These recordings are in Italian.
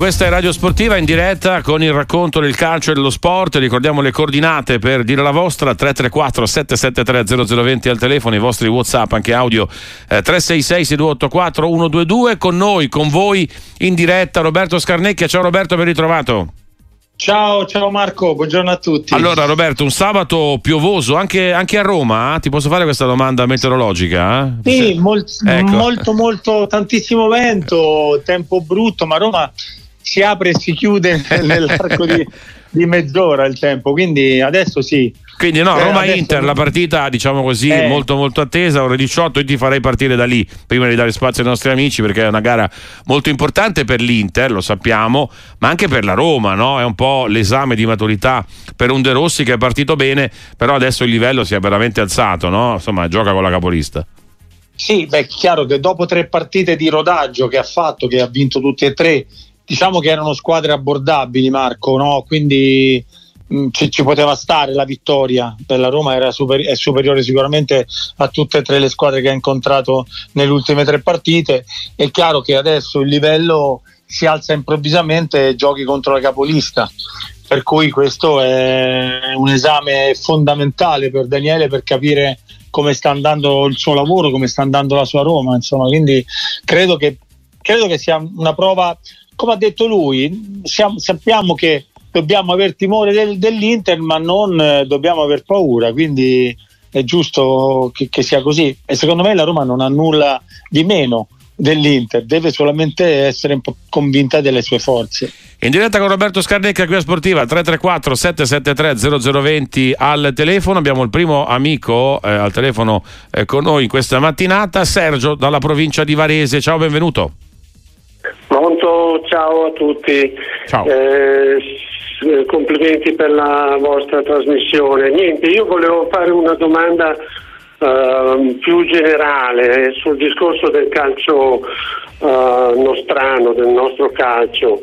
Questa è Radio Sportiva in diretta con il racconto del calcio e dello sport. Ricordiamo le coordinate per dire la vostra: 334 773 0020 al telefono, i vostri WhatsApp, anche audio eh, 366 6284 122. Con noi, con voi in diretta Roberto Scarnecchia. Ciao Roberto, ben ritrovato. Ciao, ciao Marco, buongiorno a tutti. Allora Roberto, un sabato piovoso anche, anche a Roma? Eh? Ti posso fare questa domanda meteorologica? Eh? Sì, molt, ecco. molto, molto, tantissimo vento, tempo brutto, ma Roma si apre e si chiude nell'arco di, di mezz'ora il tempo, quindi adesso sì. Quindi no, eh, Roma-Inter, la partita diciamo così eh. molto molto attesa, ore 18, io ti farei partire da lì prima di dare spazio ai nostri amici perché è una gara molto importante per l'Inter, lo sappiamo, ma anche per la Roma, no? È un po' l'esame di maturità per un De Rossi che è partito bene, però adesso il livello si è veramente alzato, no? Insomma, gioca con la capolista. Sì, beh, è chiaro che dopo tre partite di rodaggio che ha fatto, che ha vinto tutte e tre, diciamo che erano squadre abbordabili, Marco, no? quindi mh, mm, ci, ci, poteva stare la vittoria per la Roma, super, è superiore sicuramente a tutte e tre le squadre che ha incontrato nelle ultime tre partite. È chiaro che adesso il livello si alza improvvisamente e giochi contro la capolista. Per cui questo è un esame fondamentale per Daniele per capire come sta andando il suo lavoro, come sta andando la sua Roma. Insomma, quindi credo che, credo che sia una prova come ha detto lui, siamo, sappiamo che dobbiamo aver timore del, dell'Inter, ma non eh, dobbiamo aver paura, quindi è giusto che, che, sia così. E secondo me la Roma non ha nulla di meno dell'Inter, deve solamente essere un po' convinta delle sue forze. In diretta con Roberto Scarnecca qui a Sportiva 334 773 0020 al telefono. Abbiamo il primo amico eh, al telefono eh, con noi in questa mattinata, Sergio dalla provincia di Varese. Ciao, benvenuto. Pronto, ciao a tutti. Ciao. Eh, complimenti per la vostra trasmissione. Niente, io volevo fare una domanda uh, più generale sul discorso del calcio uh, nostrano, del nostro calcio.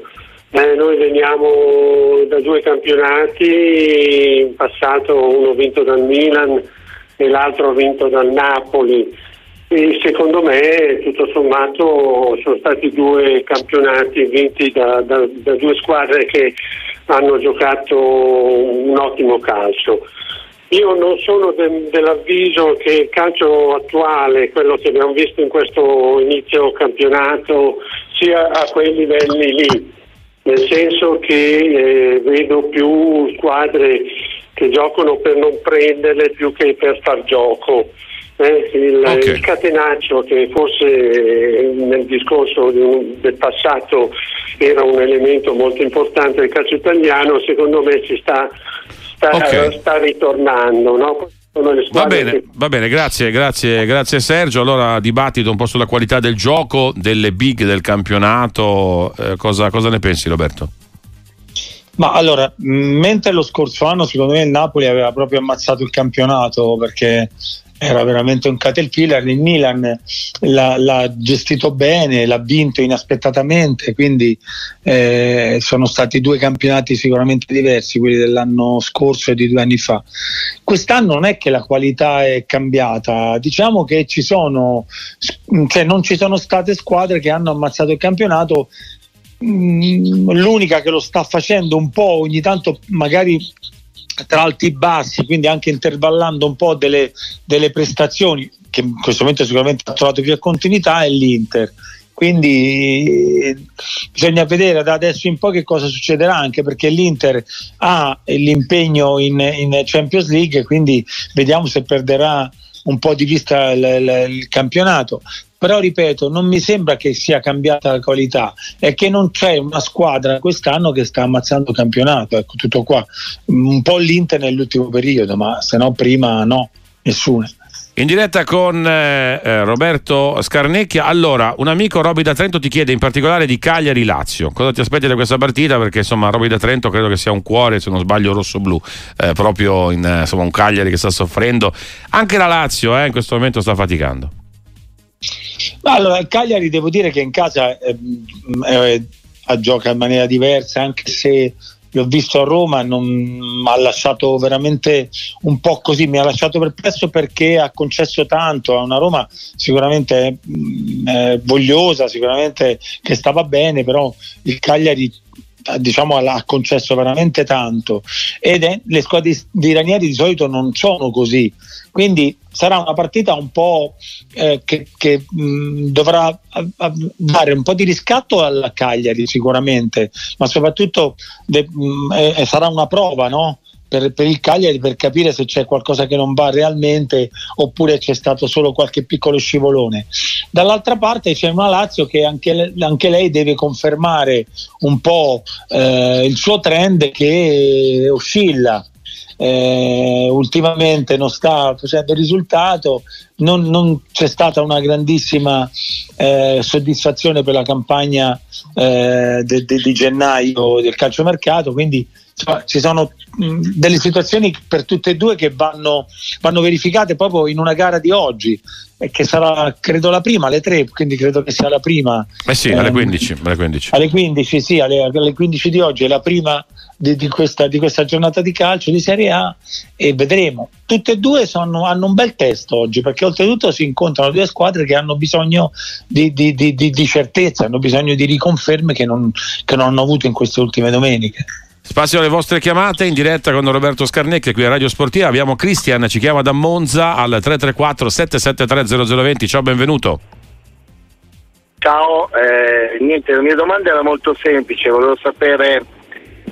Eh, noi veniamo da due campionati, in passato uno vinto dal Milan e l'altro vinto dal Napoli e secondo me tutto sommato sono stati due campionati vinti da, da, da due squadre che hanno giocato un ottimo calcio. Io non sono de, dell'avviso che il calcio attuale, quello che abbiamo visto in questo inizio campionato, sia a quei livelli lì, nel senso che eh, vedo più squadre che giocano per non prenderle più che per far gioco. Eh, il, okay. il, catenaccio che forse nel discorso del passato era un elemento molto importante del calcio italiano, secondo me ci sta, sta, okay. sta ritornando. No? Va bene, che... va bene, grazie, grazie, grazie Sergio. Allora dibattito un po' sulla qualità del gioco, delle big del campionato. Eh, cosa, cosa ne pensi Roberto? Ma allora, mentre lo scorso anno secondo me il Napoli aveva proprio ammazzato il campionato perché era veramente un caterpillar. Il Milan l'ha, l'ha, gestito bene, l'ha vinto inaspettatamente, quindi eh, sono stati due campionati sicuramente diversi, quelli dell'anno scorso e di due anni fa. Quest'anno non è che la qualità è cambiata, diciamo che ci sono, cioè non ci sono state squadre che hanno ammazzato il campionato. L'unica che lo sta facendo un po' ogni tanto magari tra alti e bassi, quindi anche intervallando un po' delle, delle prestazioni, che in questo momento sicuramente ha trovato più continuità, è l'Inter. Quindi bisogna vedere da adesso in poi che cosa succederà, anche perché l'Inter ha l'impegno in, in Champions League, quindi vediamo se perderà un po' di vista il, il, il campionato però ripeto non mi sembra che sia cambiata la qualità è che non c'è una squadra quest'anno che sta ammazzando il campionato ecco tutto qua. Un po' l'Inter nell'ultimo periodo ma se no prima no nessuna in diretta con eh, eh, Roberto Scarnecchia. Allora, un amico Roby da Trento ti chiede in particolare di Cagliari Lazio. Cosa ti aspetti da questa partita? Perché insomma, Roby da Trento credo che sia un cuore, se non sbaglio, rosso-blu, eh, proprio in, eh, insomma, un Cagliari che sta soffrendo. Anche la Lazio eh, in questo momento sta faticando. Allora, il Cagliari devo dire che in casa eh, eh, gioca in maniera diversa, anche se l'ho visto a Roma, mi ha lasciato veramente un po' così, mi ha lasciato perplesso perché ha concesso tanto a una Roma sicuramente eh, vogliosa, sicuramente che stava bene, però il Cagliari diciamo, ha concesso veramente tanto ed è, le squadre di Ranieri di solito non sono così quindi sarà una partita un po' eh, che, che mh, dovrà a, a dare un po' di riscatto alla Cagliari sicuramente ma soprattutto de, mh, eh, sarà una prova no? Per, per, il Cagliari per capire se c'è qualcosa che non va realmente oppure c'è stato solo qualche piccolo scivolone. Dall'altra parte c'è una Lazio che anche, anche lei deve confermare un po' eh, il suo trend che oscilla. Eh, ultimamente non sta facendo risultato, non, non c'è stata una grandissima eh, soddisfazione per la campagna eh, de, de, di gennaio del calciomercato, quindi ci sono delle situazioni per tutte e due che vanno, vanno, verificate proprio in una gara di oggi e che sarà credo la prima alle 3 quindi credo che sia la prima eh sì alle 15 ehm, alle 15, alle 15 sì alle, alle 15 di oggi è la prima di, di, questa, di, questa, giornata di calcio di Serie A e vedremo. Tutte e due sono, hanno un bel testo oggi perché oltretutto si incontrano due squadre che hanno bisogno di, di certezza, hanno bisogno di riconferme che non, che non hanno avuto in queste ultime domeniche. Spazio alle vostre chiamate in diretta con Roberto Scarnecchi qui a Radio Sportiva. Abbiamo Cristian, ci chiama da Monza al 334 773 0020. Ciao, benvenuto. Ciao, eh, niente, la mia domanda era molto semplice, volevo sapere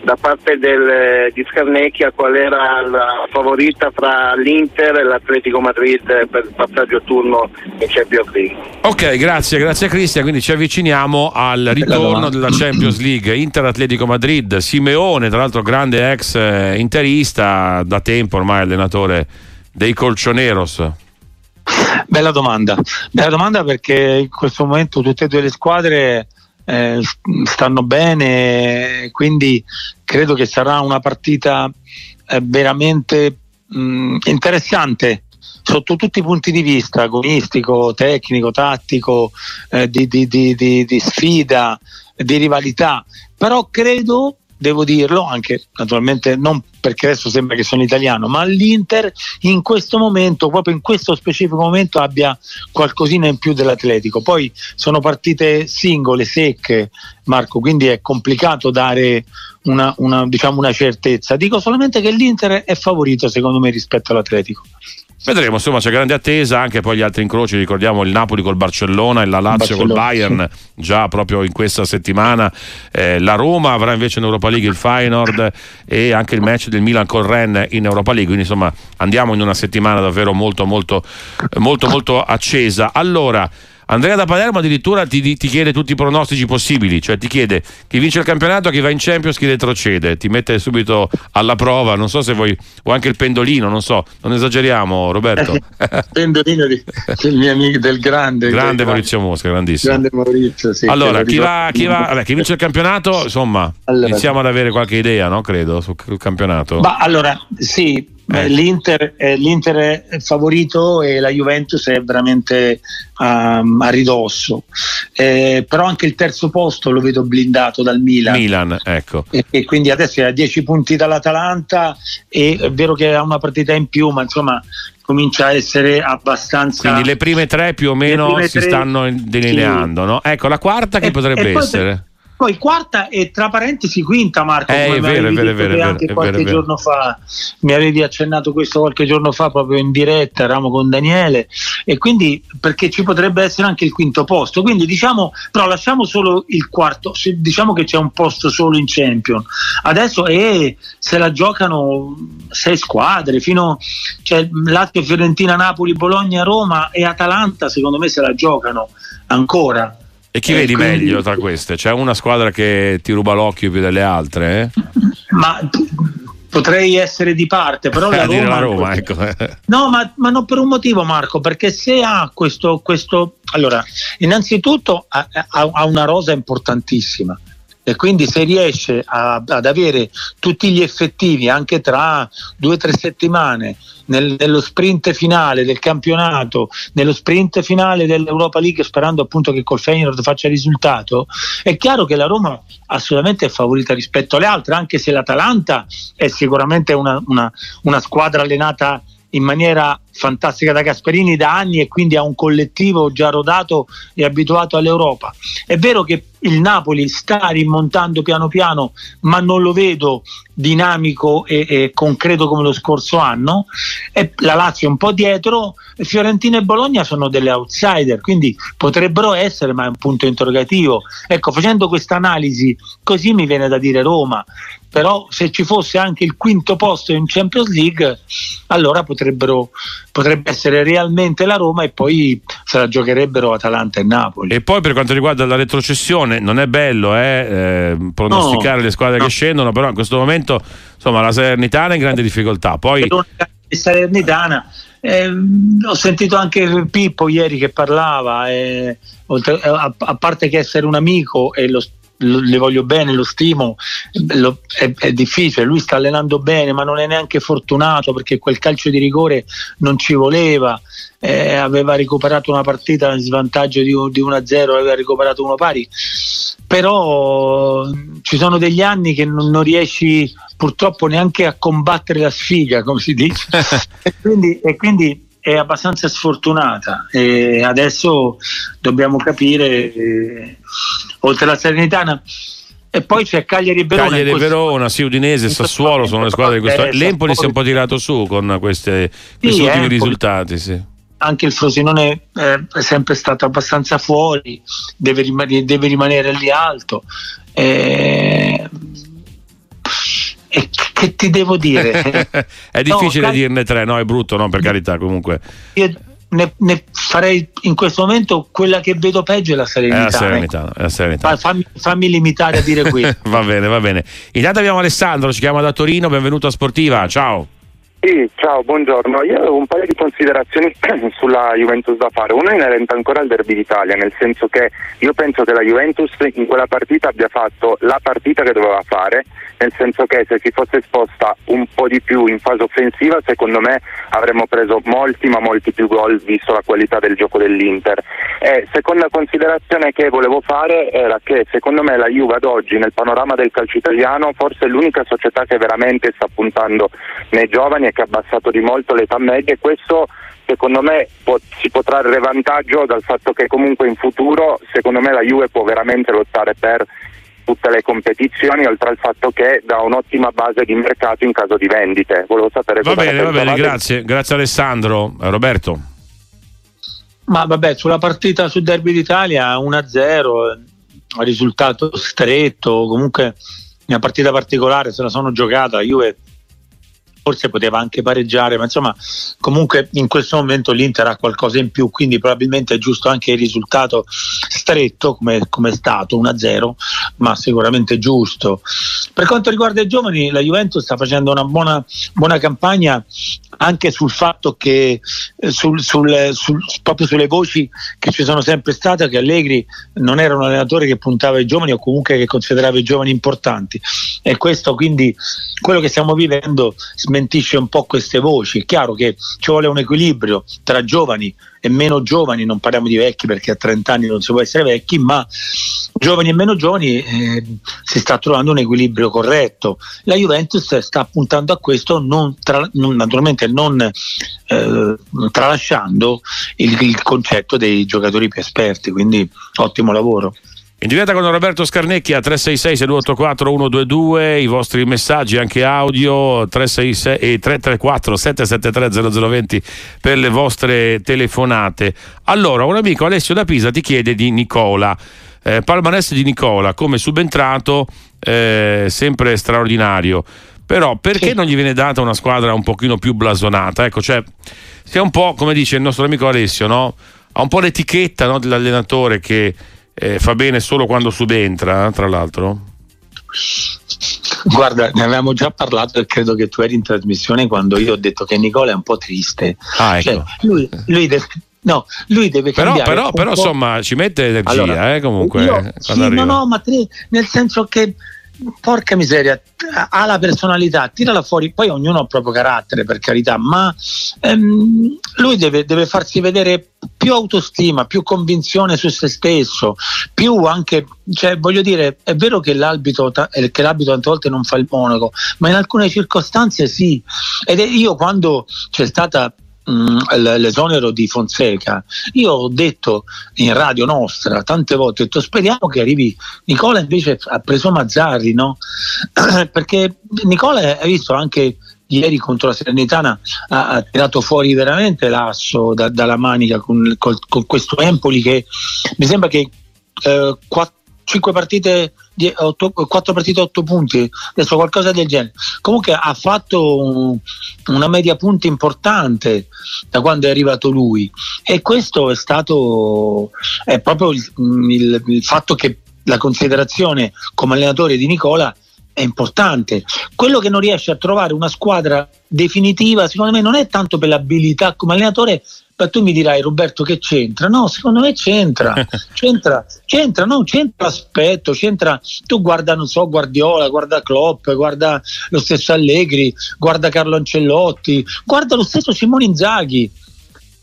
da parte del, di Scarnecchia qual era la favorita fra l'Inter e l'Atletico Madrid per il passaggio turno in Champions League. Ok, grazie, grazie Cristian. Quindi ci avviciniamo al ritorno della Champions League. Inter-Atletico Madrid, Simeone, tra l'altro grande ex eh, interista, da tempo ormai allenatore dei Colchoneros. Bella domanda, bella domanda perché in questo momento tutte e due le squadre eh, stanno bene, quindi credo che sarà una partita eh, veramente mh, interessante sotto tutti i punti di vista, agonistico, tecnico, tattico, eh, di, di, di, di, sfida, di rivalità, però credo devo dirlo, anche naturalmente non perché adesso sembra che sono italiano, ma l'Inter in questo momento, proprio in questo specifico momento, abbia qualcosina in più dell'Atletico. Poi sono partite singole, secche, Marco, quindi è complicato dare una, una, diciamo una certezza. Dico solamente che l'Inter è favorito secondo me rispetto all'Atletico. Vedremo, insomma c'è grande attesa, anche poi gli altri incroci, ricordiamo il Napoli col Barcellona e la Lazio Barcellona, col Bayern sì. già proprio in questa settimana, eh, la Roma avrà invece in Europa League il Feyenoord e anche il match del Milan col Ren in Europa League, quindi insomma andiamo in una settimana davvero molto molto molto molto accesa. Allora, Andrea da Palermo addirittura ti, ti, chiede tutti i pronostici possibili, cioè ti chiede chi vince il campionato, chi va in Champions, chi retrocede, ti mette subito alla prova, non so se vuoi, o anche il pendolino, non so, non esageriamo Roberto. pendolino di, del mio amico, del grande. Grande Maurizio Mosca, grandissimo. Grande Maurizio, sì. Allora, chi, va, chi, va, vabbè, chi vince il campionato, insomma, allora, iniziamo ad avere qualche idea, no? Credo, sul campionato. Ma allora, sì, eh. L'Inter, eh, L'Inter, è favorito e la Juventus è veramente um, a ridosso. Eh, però anche il terzo posto lo vedo blindato dal Milan. Milan ecco. e, e, quindi adesso è a 10 punti dall'Atalanta e è vero che ha una partita in più, ma insomma comincia a essere abbastanza. Quindi le prime tre più o meno si tre, stanno delineando. Sì. No? Ecco, la quarta che e, potrebbe e essere? Poi quarta e tra parentesi quinta Marco, eh, è vero, è vero, è vero, anche è qualche vero, giorno fa mi avevi accennato questo qualche giorno fa proprio in diretta, eravamo con Daniele e quindi perché ci potrebbe essere anche il quinto posto, quindi diciamo però lasciamo solo il quarto, diciamo che c'è un posto solo in Champion. Adesso e se la giocano sei squadre fino cioè Lazio, Fiorentina, Napoli, Bologna, Roma e Atalanta secondo me se la giocano ancora e chi e vedi quindi... meglio tra queste? C'è una squadra che ti ruba l'occhio più delle altre? Eh? Ma potrei essere di parte, però la Roma, la Roma ecco. no, ma, ma, non per un motivo, Marco, perché se ha questo, questo allora, innanzitutto ha, ha una rosa importantissima e quindi se riesce a, ad avere tutti gli effettivi anche tra due o tre settimane nel, nello sprint finale del campionato, nello sprint finale dell'Europa League, sperando appunto che col Feyenoord faccia risultato, è chiaro che la Roma assolutamente è favorita rispetto alle altre, anche se l'Atalanta è sicuramente una, una, una squadra allenata in maniera fantastica da Gasperini da anni e quindi ha un collettivo già rodato e abituato all'Europa. È vero che il Napoli sta rimontando piano piano, ma non lo vedo dinamico e, e concreto come lo scorso anno. E la Lazio è un po' dietro, Fiorentina e Bologna sono delle outsider, quindi potrebbero essere, ma è un punto interrogativo. Ecco, facendo questa analisi, così mi viene da dire Roma, però se ci fosse anche il quinto posto in Champions League, allora potrebbero potrebbe essere realmente la Roma e poi se la giocherebbero Atalanta e Napoli. E poi per quanto riguarda la retrocessione, non è bello eh, eh, pronosticare no, le squadre no. che scendono, però in questo momento insomma, la Salernitana è in grande difficoltà. Poi... Salernitana eh, ho sentito anche Pippo ieri che parlava, eh, oltre, a, a, parte che essere un amico e lo le voglio bene, lo stimo, lo, è, è, difficile, lui sta allenando bene ma non è neanche fortunato perché quel calcio di rigore non ci voleva, eh, aveva recuperato una partita in svantaggio di, di 1-0, aveva recuperato uno pari, però ci sono degli anni che non, non riesci purtroppo neanche a combattere la sfiga, come si dice, e quindi, e quindi è abbastanza sfortunata e adesso dobbiamo capire eh, oltre alla Serenità e poi c'è Cagliari e Verona Cagliari e Verona, sì, Udinese e Sassuolo sono le squadre di questo l'Empoli si è un po' tirato su con queste, questi sì, ultimi Empoli. risultati sì. anche il Frosinone è sempre stato abbastanza fuori deve rimanere, deve rimanere lì alto e e che ti devo dire? è difficile no, dirne tre, no? È brutto, no? Per carità, comunque. Io ne, ne, farei in questo momento quella che vedo peggio è la serenità. È la serenità, ecco. è la serenità. Fammi, fammi, limitare a dire questo. va bene, va bene. Intanto abbiamo Alessandro, ci chiama da Torino, benvenuto a Sportiva, ciao. Sì, ciao, buongiorno. Io avevo un paio di considerazioni sulla Juventus da fare. Una inerente ancora al derby d'Italia, nel senso che io penso che la Juventus in quella partita abbia fatto la partita che doveva fare, nel senso che se si fosse esposta un po' di più in fase offensiva, secondo me avremmo preso molti ma molti più gol visto la qualità del gioco dell'Inter. E seconda considerazione che volevo fare era che secondo me la Juve ad oggi nel panorama del calcio italiano forse è l'unica società che veramente sta puntando nei giovani che ha abbassato di molto l'età media e questo secondo me può, si può trarre vantaggio dal fatto che comunque in futuro secondo me la Juve può veramente lottare per tutte le competizioni, oltre al fatto che dà un'ottima base di mercato in caso di vendite. Volevo sapere va bene, va bene, grazie, grazie Alessandro. Eh, Roberto. Ma vabbè, sulla partita sul Derby d'Italia 1-0, risultato stretto, comunque una partita particolare, se la sono giocata, la Juve forse poteva anche pareggiare, ma insomma comunque in questo momento l'Inter ha qualcosa in più, quindi probabilmente è giusto anche il risultato stretto come, come è stato 1-0, ma sicuramente giusto. Per quanto riguarda i giovani, la Juventus sta facendo una buona, buona campagna anche sul fatto che eh, sul, sul, sul, proprio sulle voci che ci sono sempre state che Allegri non era un allenatore che puntava ai giovani o comunque che considerava i giovani importanti e questo quindi quello che stiamo vivendo smentisce un po' queste voci. È chiaro che ci vuole un equilibrio tra giovani e meno giovani, non parliamo di vecchi perché a 30 anni non si può essere vecchi, ma giovani e meno giovani eh, si sta trovando un equilibrio corretto. La Juventus sta puntando a questo, non tra, non, naturalmente non eh, tralasciando il, il concetto dei giocatori più esperti, quindi ottimo lavoro. In diretta con Roberto Scarnecchia 366 6284 122 i vostri messaggi anche audio 366 e 334 773 0020 per le vostre telefonate. Allora, un amico Alessio da Pisa ti chiede di Nicola. Eh, palmarès di Nicola come subentrato eh, sempre straordinario. Però perché sì. non gli viene data una squadra un pochino più blasonata? Ecco, cioè, sia un po' come dice il nostro amico Alessio, no? Ha un po' l'etichetta no, dell'allenatore che eh, fa bene solo quando subentra, tra l'altro? Guarda, ne avevamo già parlato e credo che tu eri in trasmissione quando io ho detto che Nicola è un po' triste. Ah, ecco. cioè, lui, lui de- No, lui deve cambiare. Però, però, però insomma, ci mette energia, allora, eh, comunque. Io, sì, no, no, ma te, nel senso che porca miseria, ha la personalità, tirala fuori, poi ognuno ha il proprio carattere per carità, ma ehm, lui deve, deve, farsi vedere più autostima, più convinzione su se stesso, più anche, cioè voglio dire, è vero che l'abito, eh, che l'abito tante volte non fa il monaco, ma in alcune circostanze sì. Ed io quando c'è stata l'esonero di Fonseca, io ho detto in radio nostra tante volte, ho detto, speriamo che arrivi Nicola invece ha preso Mazzarri, no? perché Nicola hai visto anche ieri contro la Serenitana ha, ha tirato fuori veramente l'asso da, dalla manica con, con, con, questo Empoli che mi sembra che eh, 4 5 partite, 8, 4 partite 8 punti, adesso qualcosa del genere. Comunque ha fatto una media punti importante da quando è arrivato lui e questo è stato è proprio il, il, il fatto che la considerazione come allenatore di Nicola è importante. Quello che non riesce a trovare una squadra definitiva, secondo me, non è tanto per l'abilità come allenatore, ma tu mi dirai Roberto che c'entra? No, secondo me c'entra, c'entra, c'entra, no, c'entra l'aspetto, c'entra, tu guarda, non so, Guardiola, guarda Klopp, guarda lo stesso Allegri, guarda Carlo Ancellotti, guarda lo stesso Simone Inzaghi,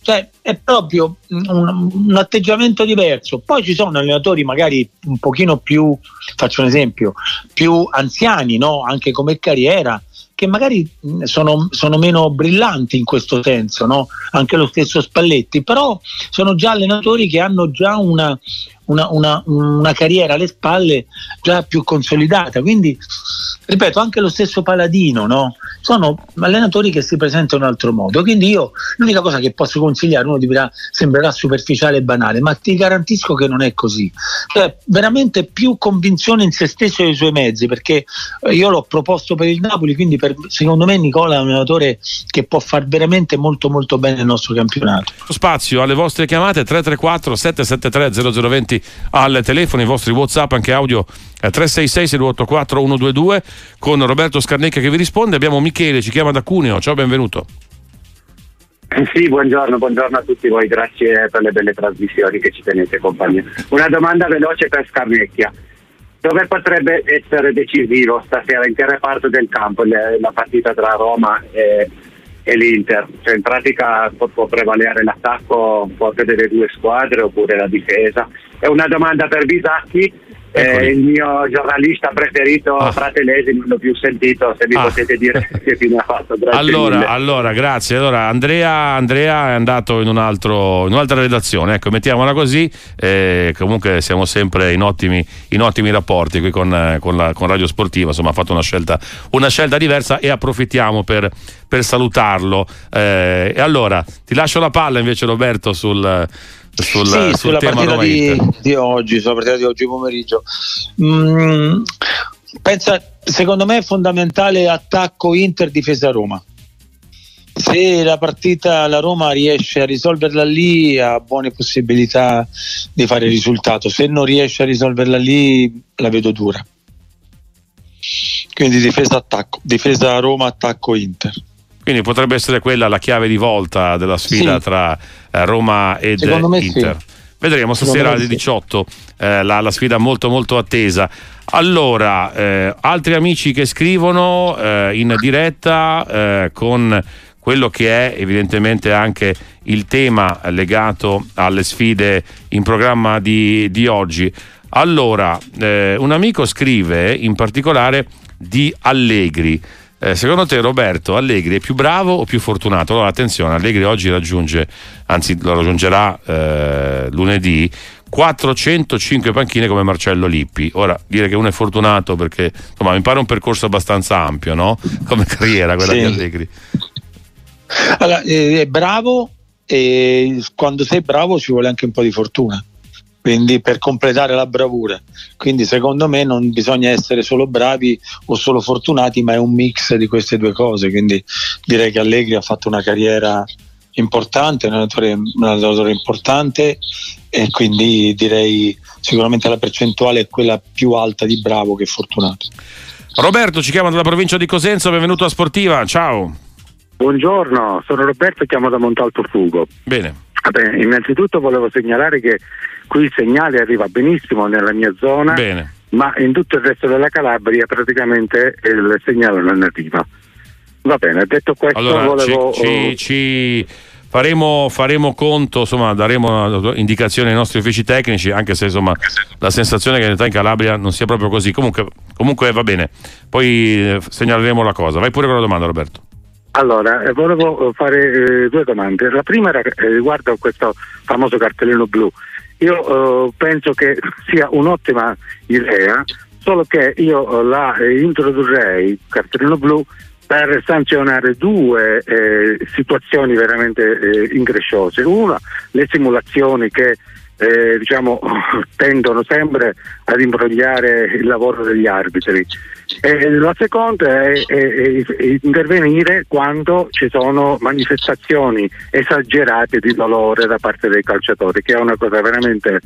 cioè è proprio un, un, atteggiamento diverso. Poi ci sono allenatori magari un pochino più, faccio un esempio, più anziani, no? anche come carriera, che magari sono, sono, meno brillanti in questo senso, no? anche lo stesso Spalletti, però sono già allenatori che hanno già una, una, una, una carriera alle spalle già più consolidata. Quindi, ripeto, anche lo stesso Paladino, no? sono allenatori che si presentano in un altro modo. Quindi io l'unica cosa che posso consigliare, uno dirà sembrerà superficiale e banale, ma ti garantisco che non è così. Cioè, veramente più convinzione in se stesso e nei suoi mezzi, perché io l'ho proposto per il Napoli, quindi per, secondo me Nicola è un allenatore che può far veramente molto molto bene il nostro campionato. Spazio alle vostre chiamate 334 773 0020 al telefono, i vostri WhatsApp, anche audio 366 684 122 con Roberto Scarnecchia che vi risponde. Abbiamo Michele, ci chiama da Cuneo. Ciao, benvenuto. Sì, buongiorno, buongiorno a tutti voi, grazie per le belle trasmissioni che ci tenete compagnia. Una domanda veloce per Scarnecchia. Dove potrebbe essere decisivo stasera, in che reparto del campo, la partita tra Roma e, e l'Inter? Cioè in pratica può, può prevalere l'attacco forte delle due squadre oppure la difesa? È una domanda per Bisacchi eh, il mio giornalista preferito ah. Fratelesi non l'ho più sentito se mi ah. potete dire che fine ha fatto grazie allora, allora, grazie. Allora Andrea, Andrea è andato in, un altro, in un'altra redazione. Ecco mettiamola così eh, comunque siamo sempre in ottimi, in ottimi rapporti qui con, con, la, con, Radio Sportiva. Insomma ha fatto una scelta, una scelta diversa e approfittiamo per, per salutarlo. Eh, e allora ti lascio la palla invece Roberto sul sul, sì, sulla partita di, di, oggi, sulla partita di oggi pomeriggio. Mm, pensa, secondo me è fondamentale attacco Inter difesa Roma. Se la partita la Roma riesce a risolverla lì ha buone possibilità di fare il risultato, se non riesce a risolverla lì la vedo dura. Quindi difesa attacco, difesa Roma attacco Inter. Quindi potrebbe essere quella la chiave di volta della sfida sì. tra eh, Roma ed Inter. Sì. Vedremo stasera alle 18 eh, la, la, sfida molto molto attesa. Allora, eh, altri amici che scrivono eh, in diretta eh, con quello che è evidentemente anche il tema legato alle sfide in programma di, di oggi. Allora, eh, un amico scrive in particolare di Allegri. Eh, secondo te Roberto Allegri è più bravo o più fortunato? Allora attenzione, Allegri oggi raggiunge, anzi lo raggiungerà eh, lunedì, 405 panchine come Marcello Lippi. Ora, dire che uno è fortunato perché insomma, mi pare un percorso abbastanza ampio, no? Come carriera quella sì. di Allegri. Allora, eh, è bravo e quando sei bravo ci vuole anche un po' di fortuna quindi per completare la bravura. Quindi secondo me non bisogna essere solo bravi o solo fortunati, ma è un mix di queste due cose. Quindi direi che Allegri ha fatto una carriera importante, un allenatore, un allenatore importante e quindi direi sicuramente la percentuale è quella più alta di bravo che fortunato. Roberto ci chiama dalla provincia di Cosenza, benvenuto a Sportiva, ciao. Buongiorno, sono Roberto e chiamo da Montalto Fugo. Bene. Vabbè, innanzitutto volevo segnalare che qui il segnale arriva benissimo nella mia zona, Bene. ma in tutto il resto della Calabria praticamente il segnale non arriva. Va bene, detto questo allora, volevo... Ci, ci, ci faremo, faremo, conto, insomma, daremo indicazioni ai nostri uffici tecnici, anche se insomma la sensazione è che in realtà in Calabria non sia proprio così. Comunque, comunque va bene, poi eh, segnaleremo la cosa. Vai pure con la domanda Roberto. Allora, eh, volevo eh, fare eh, due domande. La prima eh, riguardo questo famoso cartellino blu. Io eh, penso che sia un'ottima idea, solo che io la introdurrei, cartellino blu, per sanzionare due eh, situazioni veramente eh, incresciose. Una, le simulazioni che eh, diciamo, tendono sempre ad imbrogliare il lavoro degli arbitri. la seconda è, è, è, intervenire quando ci sono manifestazioni esagerate di dolore da parte dei calciatori, che è una cosa veramente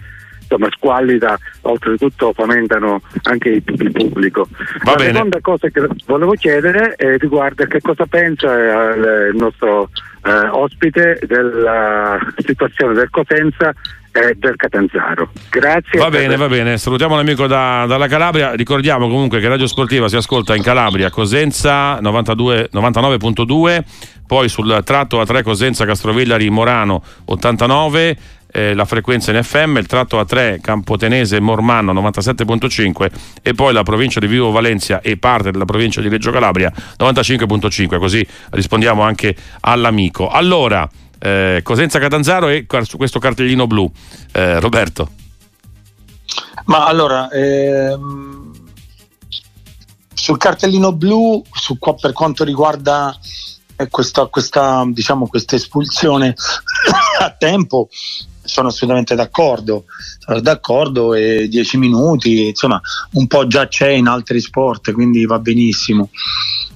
insomma, squallida, oltretutto fomentano anche il, il pubblico. Va La bene. seconda cosa che volevo chiedere eh, riguarda che cosa pensa eh, il nostro eh, ospite della situazione del Cosenza e del Catanzaro. Grazie. Va bene, va bene. Salutiamo l'amico da, dalla Calabria. Ricordiamo comunque che Radio Sportiva si ascolta in Calabria, Cosenza 92, 99.2, poi sul tratto A3 Cosenza Castrovillari Morano 89 eh, la frequenza in FM, il tratto A3 Campotenese Mormanno 97.5 e poi la provincia di Vivo Valencia e parte della provincia di Reggio Calabria 95.5, così rispondiamo anche all'amico. Allora, eh, Cosenza Catanzaro e su questo cartellino blu. Eh, Roberto. Ma allora, ehm, sul cartellino blu, su, per quanto riguarda eh, questa, questa, diciamo, questa espulsione a tempo, sono assolutamente d'accordo, sono d'accordo e 10 minuti, insomma un po' già c'è in altri sport, quindi va benissimo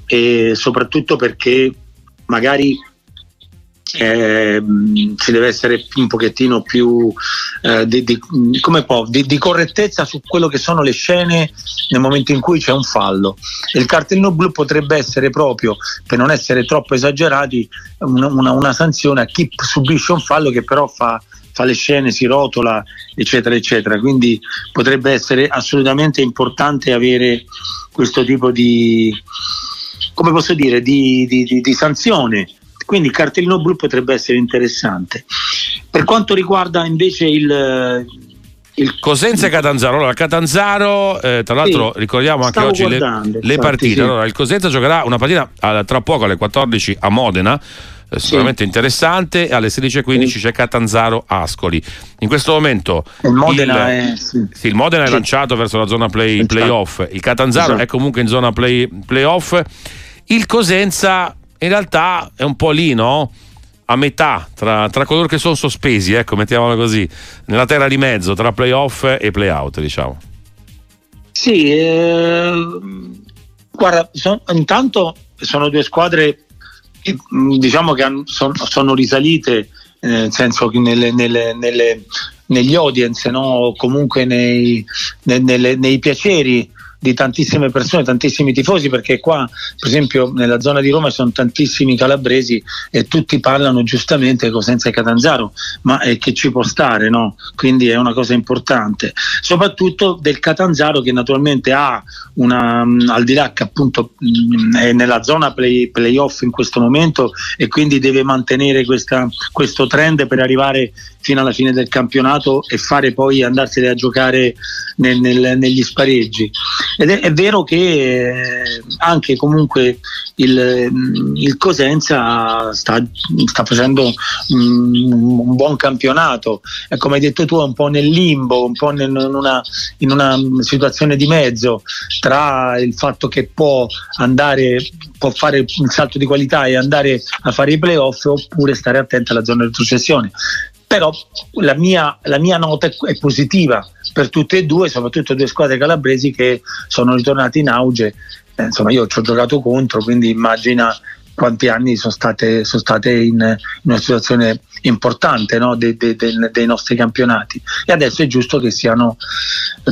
e soprattutto perché magari eh, ci deve essere un pochettino più eh, di, di, può, di, di, correttezza su quello che sono le scene nel momento in cui c'è un fallo. Il cartellino blu potrebbe essere proprio, per non essere troppo esagerati, una, una, una sanzione a chi subisce un fallo che però fa fa le scene, si rotola, eccetera, eccetera. Quindi potrebbe essere assolutamente importante avere questo tipo di, come posso dire, di, di, di, sanzione. Quindi il cartellino blu potrebbe essere interessante. Per quanto riguarda invece il, il Cosenza e Catanzaro. Allora, Catanzaro, eh, tra l'altro, sì, ricordiamo anche oggi le, le partite. Sì. Allora, il Cosenza giocherà una partita eh, tra poco alle 14 a Modena eh, sicuramente sì. interessante. Alle 16.15 sì. c'è Catanzaro Ascoli. In questo momento il Modena, il, è, sì. il Modena è lanciato verso la zona play, playoff, il Catanzaro esatto. è comunque in zona play, playoff. Il Cosenza in realtà è un po' lì, no? A metà tra, tra coloro che sono sospesi, ecco, mettiamola così, nella terra di mezzo tra playoff e playout, diciamo. Sì, eh, guarda, son, intanto sono due squadre diciamo che sono, sono risalite eh, nel senso che nelle, nelle, nelle, negli audience no? comunque nei, nelle, nei piaceri di tantissime persone, tantissimi tifosi, perché qua, per esempio, nella zona di Roma ci sono tantissimi calabresi e tutti parlano giustamente Cosenza e Catanzaro, ma è che ci può stare, no? Quindi è una cosa importante. Soprattutto del Catanzaro che naturalmente ha una, al di là che appunto è nella zona play, playoff in questo momento e quindi deve mantenere questa, questo trend per arrivare fino alla fine del campionato e fare poi andarsene a giocare nel, nel, negli spareggi. Ed è, è vero che eh, anche comunque il, il Cosenza sta, sta facendo un, un, buon campionato e come hai detto tu è un po' nel limbo, un po' in una, in una situazione di mezzo tra il fatto che può andare può fare un salto di qualità e andare a fare i playoff oppure stare attento alla zona di retrocessione però la mia, la mia nota è, positiva per tutte e due, soprattutto due squadre calabresi che sono ritornate in auge. Eh, insomma, io ci ho giocato contro, quindi immagina quanti anni sono state, sono state in, una situazione importante no? de, de, de, dei nostri campionati e adesso è giusto che siano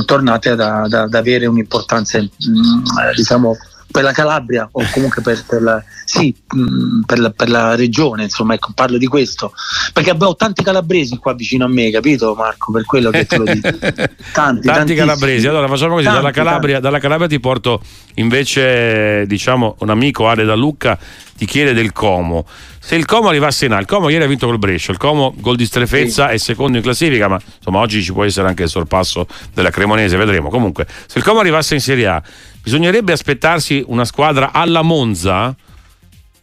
tornate ad, ad, avere un'importanza mm, diciamo per la Calabria o comunque per, per, la, sì, mm, per, la, per, la, regione, insomma, ecco, parlo di questo. Perché abbiamo tanti calabresi qua vicino a me, capito Marco? Per quello che te lo dico. Tanti, tanti calabresi. Allora facciamo così, tanti, dalla, Calabria, dalla, Calabria, ti porto invece, diciamo, un amico Ale da Lucca ti chiede del Como. Se il Como arrivasse in A, il Como ieri ha vinto col Brescia, il Como gol di strefezza sì. è secondo in classifica, ma insomma oggi ci può essere anche il sorpasso della Cremonese, vedremo. Comunque, se il Como arrivasse in Serie A, bisognerebbe aspettarsi una squadra alla Monza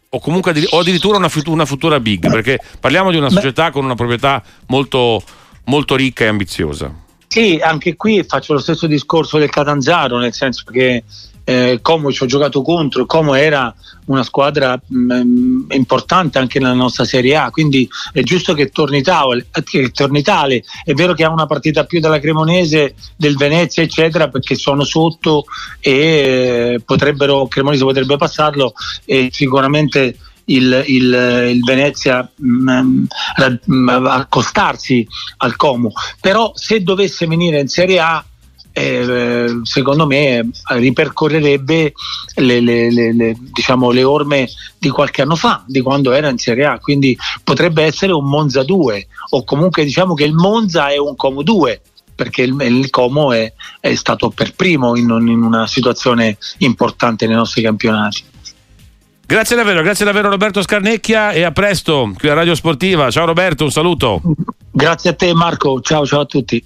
o comunque o addirittura una futura, una futura big, perché parliamo di una società con una proprietà molto, molto ricca e ambiziosa. Sì, anche qui faccio lo stesso discorso del Catanzaro, nel senso che eh, Como ci ho giocato contro, Como era una squadra mh, mm, importante anche nella nostra Serie A, quindi è giusto che torni, tavole, che torni tale. È vero che ha una partita più della Cremonese, del Venezia, eccetera, perché sono sotto e eh, potrebbero, Cremonese potrebbe passarlo e sicuramente il, il, il Venezia mh, mm, mh, accostarsi al Como. Però se dovesse venire in Serie A eh, secondo me ripercorrerebbe le, le, le, diciamo, le, orme di qualche anno fa, di quando era in Serie A, quindi potrebbe essere un Monza 2 o comunque diciamo che il Monza è un Como 2 perché il, il Como è, è, stato per primo in, in una situazione importante nei nostri campionati. Grazie davvero, grazie davvero Roberto Scarnecchia e a presto qui a Radio Sportiva. Ciao Roberto, un saluto. Grazie a te Marco, ciao ciao a tutti.